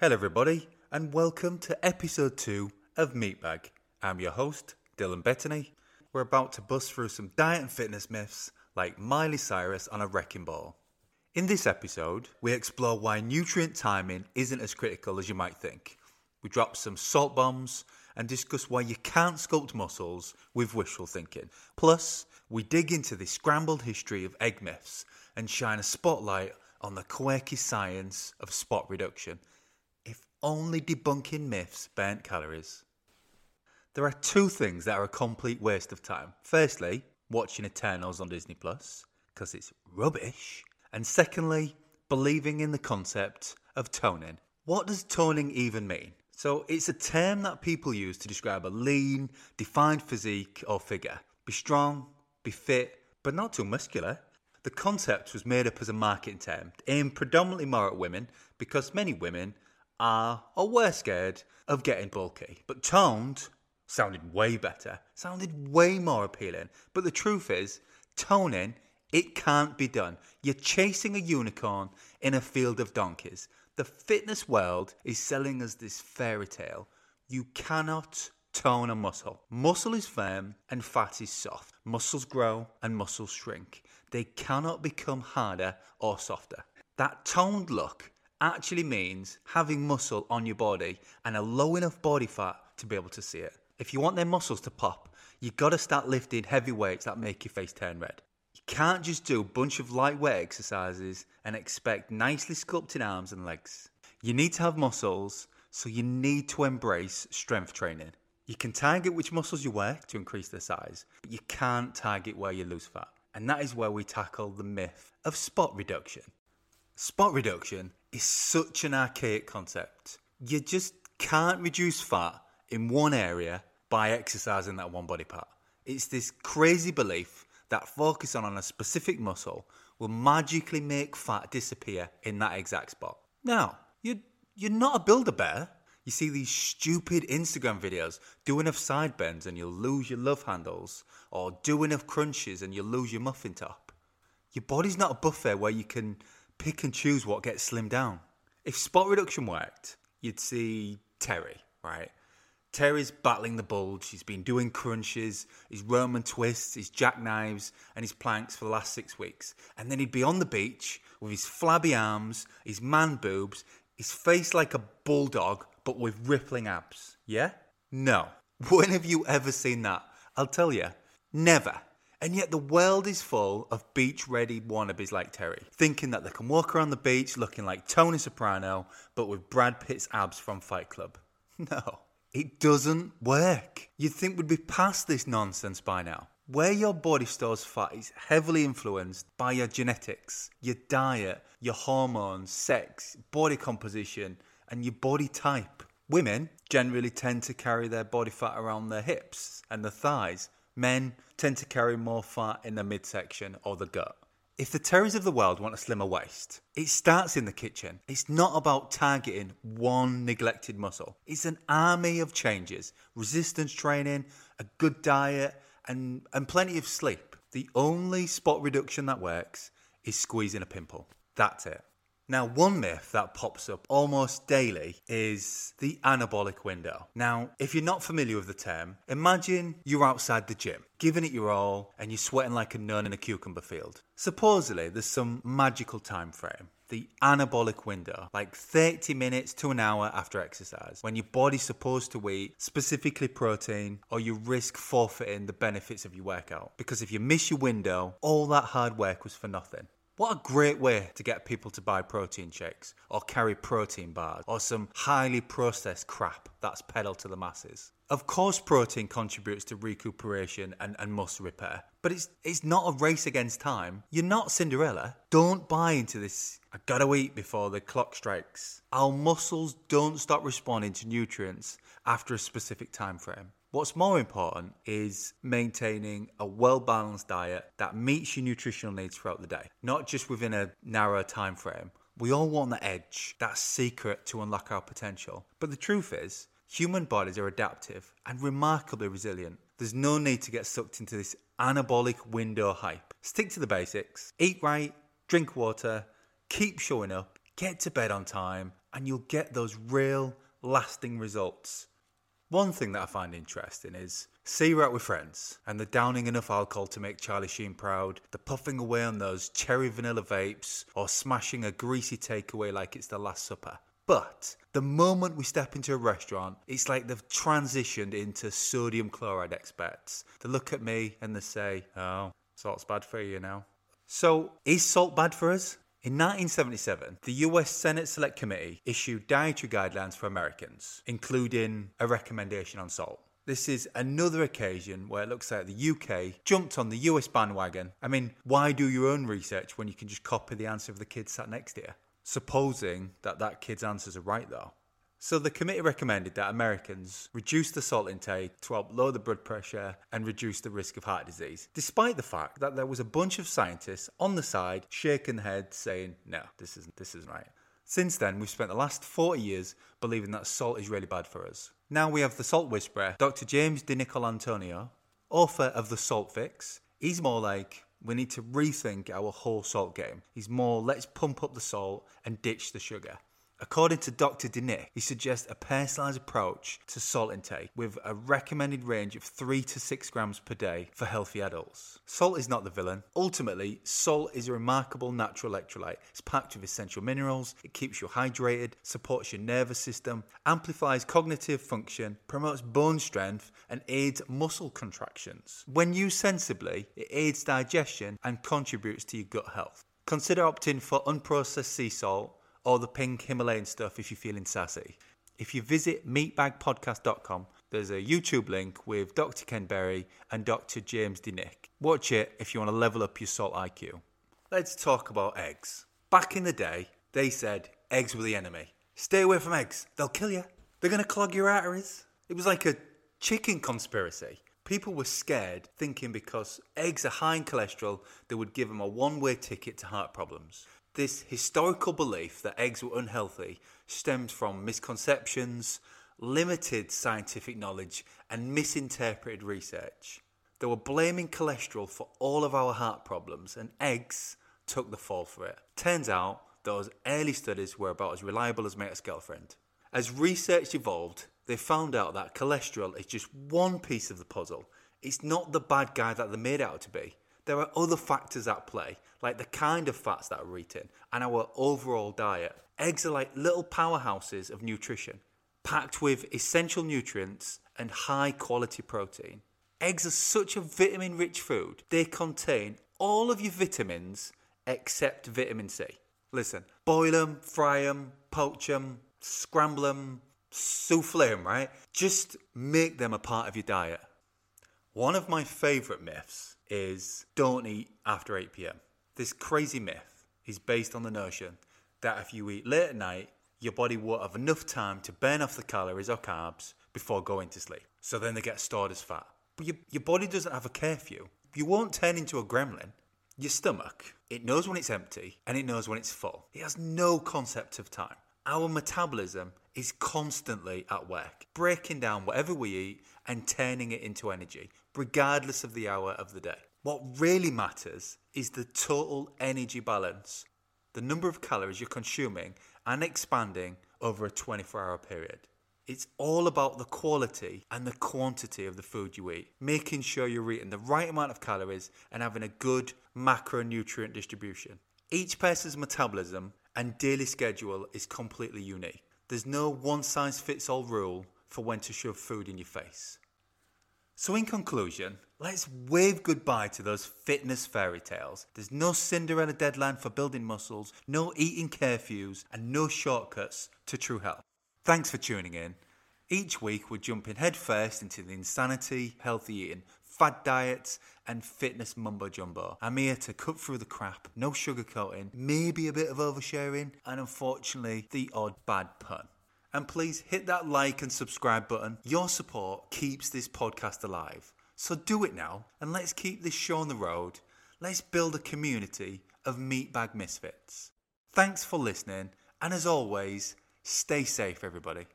Hello, everybody, and welcome to episode two of Meatbag. I'm your host, Dylan Bettany. We're about to bust through some diet and fitness myths like Miley Cyrus on a wrecking ball. In this episode, we explore why nutrient timing isn't as critical as you might think. We drop some salt bombs and discuss why you can't sculpt muscles with wishful thinking. Plus, we dig into the scrambled history of egg myths and shine a spotlight on the quirky science of spot reduction. Only debunking myths burnt calories. There are two things that are a complete waste of time. Firstly, watching Eternals on Disney Plus because it's rubbish, and secondly, believing in the concept of toning. What does toning even mean? So, it's a term that people use to describe a lean, defined physique or figure. Be strong, be fit, but not too muscular. The concept was made up as a marketing term aimed predominantly more at women because many women are or were scared of getting bulky. But toned sounded way better, sounded way more appealing. But the truth is, toning, it can't be done. You're chasing a unicorn in a field of donkeys. The fitness world is selling us this fairy tale. You cannot tone a muscle. Muscle is firm and fat is soft. Muscles grow and muscles shrink. They cannot become harder or softer. That toned look actually means having muscle on your body and a low enough body fat to be able to see it. If you want their muscles to pop, you've gotta start lifting heavy weights that make your face turn red. You can't just do a bunch of lightweight exercises and expect nicely sculpted arms and legs. You need to have muscles, so you need to embrace strength training. You can target which muscles you work to increase their size, but you can't target where you lose fat. And that is where we tackle the myth of spot reduction. Spot reduction is such an archaic concept. You just can't reduce fat in one area by exercising that one body part. It's this crazy belief that focusing on a specific muscle will magically make fat disappear in that exact spot. Now, you're, you're not a Build-A-Bear. You see these stupid Instagram videos, do enough side bends and you'll lose your love handles, or do enough crunches and you'll lose your muffin top. Your body's not a buffet where you can pick and choose what gets slimmed down. If spot reduction worked, you'd see Terry, right? Terry's battling the bulge. He's been doing crunches, his Roman twists, his jackknives, and his planks for the last six weeks. And then he'd be on the beach with his flabby arms, his man boobs, his face like a bulldog, but with rippling abs. Yeah? No. When have you ever seen that? I'll tell you, never. And yet the world is full of beach ready wannabes like Terry, thinking that they can walk around the beach looking like Tony Soprano, but with Brad Pitt's abs from Fight Club. No. It doesn't work. You'd think we'd be past this nonsense by now. Where your body stores fat is heavily influenced by your genetics, your diet, your hormones, sex, body composition, and your body type. Women generally tend to carry their body fat around their hips and the thighs. Men tend to carry more fat in the midsection or the gut. If the Terrys of the world want a slimmer waist, it starts in the kitchen. It's not about targeting one neglected muscle. It's an army of changes resistance training, a good diet, and, and plenty of sleep. The only spot reduction that works is squeezing a pimple. That's it. Now, one myth that pops up almost daily is the anabolic window. Now, if you're not familiar with the term, imagine you're outside the gym, giving it your all, and you're sweating like a nun in a cucumber field. Supposedly, there's some magical time frame. The anabolic window, like 30 minutes to an hour after exercise, when your body's supposed to eat specifically protein, or you risk forfeiting the benefits of your workout. Because if you miss your window, all that hard work was for nothing. What a great way to get people to buy protein shakes or carry protein bars or some highly processed crap that's peddled to the masses. Of course, protein contributes to recuperation and, and muscle repair, but it's, it's not a race against time. You're not Cinderella. Don't buy into this, I gotta eat before the clock strikes. Our muscles don't stop responding to nutrients after a specific time frame. What's more important is maintaining a well balanced diet that meets your nutritional needs throughout the day, not just within a narrow time frame. We all want the edge, that secret to unlock our potential. But the truth is, human bodies are adaptive and remarkably resilient. There's no need to get sucked into this anabolic window hype. Stick to the basics, eat right, drink water, keep showing up, get to bed on time, and you'll get those real, lasting results. One thing that I find interesting is See you're out with friends and they're downing enough alcohol to make Charlie Sheen proud, they're puffing away on those cherry vanilla vapes or smashing a greasy takeaway like it's the Last Supper. But the moment we step into a restaurant, it's like they've transitioned into sodium chloride experts. They look at me and they say, Oh, salt's bad for you now. So, is salt bad for us? In 1977, the US Senate Select Committee issued dietary guidelines for Americans, including a recommendation on salt. This is another occasion where it looks like the UK jumped on the US bandwagon. I mean, why do your own research when you can just copy the answer of the kid sat next to you? Supposing that that kid's answers are right though. So the committee recommended that Americans reduce the salt intake to help lower the blood pressure and reduce the risk of heart disease, despite the fact that there was a bunch of scientists on the side shaking their heads saying, no, this isn't, this isn't right. Since then, we've spent the last 40 years believing that salt is really bad for us. Now we have the salt whisperer, Dr. James DiNicolantonio, author of The Salt Fix. He's more like, we need to rethink our whole salt game. He's more, let's pump up the salt and ditch the sugar. According to Dr. Dinick, he suggests a personalised approach to salt intake with a recommended range of 3 to 6 grams per day for healthy adults. Salt is not the villain. Ultimately, salt is a remarkable natural electrolyte. It's packed with essential minerals, it keeps you hydrated, supports your nervous system, amplifies cognitive function, promotes bone strength, and aids muscle contractions. When used sensibly, it aids digestion and contributes to your gut health. Consider opting for unprocessed sea salt or the pink Himalayan stuff if you're feeling sassy. If you visit meatbagpodcast.com, there's a YouTube link with Dr. Ken Berry and Dr. James DeNick. Watch it if you want to level up your salt IQ. Let's talk about eggs. Back in the day, they said eggs were the enemy. Stay away from eggs, they'll kill you. They're going to clog your arteries. It was like a chicken conspiracy. People were scared, thinking because eggs are high in cholesterol, they would give them a one way ticket to heart problems. This historical belief that eggs were unhealthy stemmed from misconceptions, limited scientific knowledge, and misinterpreted research. They were blaming cholesterol for all of our heart problems, and eggs took the fall for it. Turns out those early studies were about as reliable as mate's girlfriend. As research evolved, they found out that cholesterol is just one piece of the puzzle. It's not the bad guy that they made out to be. There are other factors at play, like the kind of fats that we're eaten and our overall diet. Eggs are like little powerhouses of nutrition, packed with essential nutrients and high quality protein. Eggs are such a vitamin rich food, they contain all of your vitamins except vitamin C. Listen, boil them, fry them, poach them, scramble them, souffle them, right? Just make them a part of your diet. One of my favourite myths is don't eat after 8 pm. This crazy myth is based on the notion that if you eat late at night, your body won't have enough time to burn off the calories or carbs before going to sleep. So then they get stored as fat. But your, your body doesn't have a curfew. You won't turn into a gremlin. Your stomach, it knows when it's empty and it knows when it's full. It has no concept of time. Our metabolism is constantly at work, breaking down whatever we eat and turning it into energy, regardless of the hour of the day. What really matters is the total energy balance, the number of calories you're consuming and expanding over a 24 hour period. It's all about the quality and the quantity of the food you eat, making sure you're eating the right amount of calories and having a good macronutrient distribution. Each person's metabolism and daily schedule is completely unique. There's no one size fits all rule for when to shove food in your face. So, in conclusion, let's wave goodbye to those fitness fairy tales. There's no Cinderella deadline for building muscles, no eating curfews, and no shortcuts to true health. Thanks for tuning in. Each week, we're jumping headfirst into the insanity, healthy eating, fad diets, and fitness mumbo jumbo. I'm here to cut through the crap, no sugarcoating, maybe a bit of oversharing, and unfortunately, the odd bad pun. And please hit that like and subscribe button. Your support keeps this podcast alive. So do it now and let's keep this show on the road. Let's build a community of meatbag misfits. Thanks for listening, and as always, stay safe, everybody.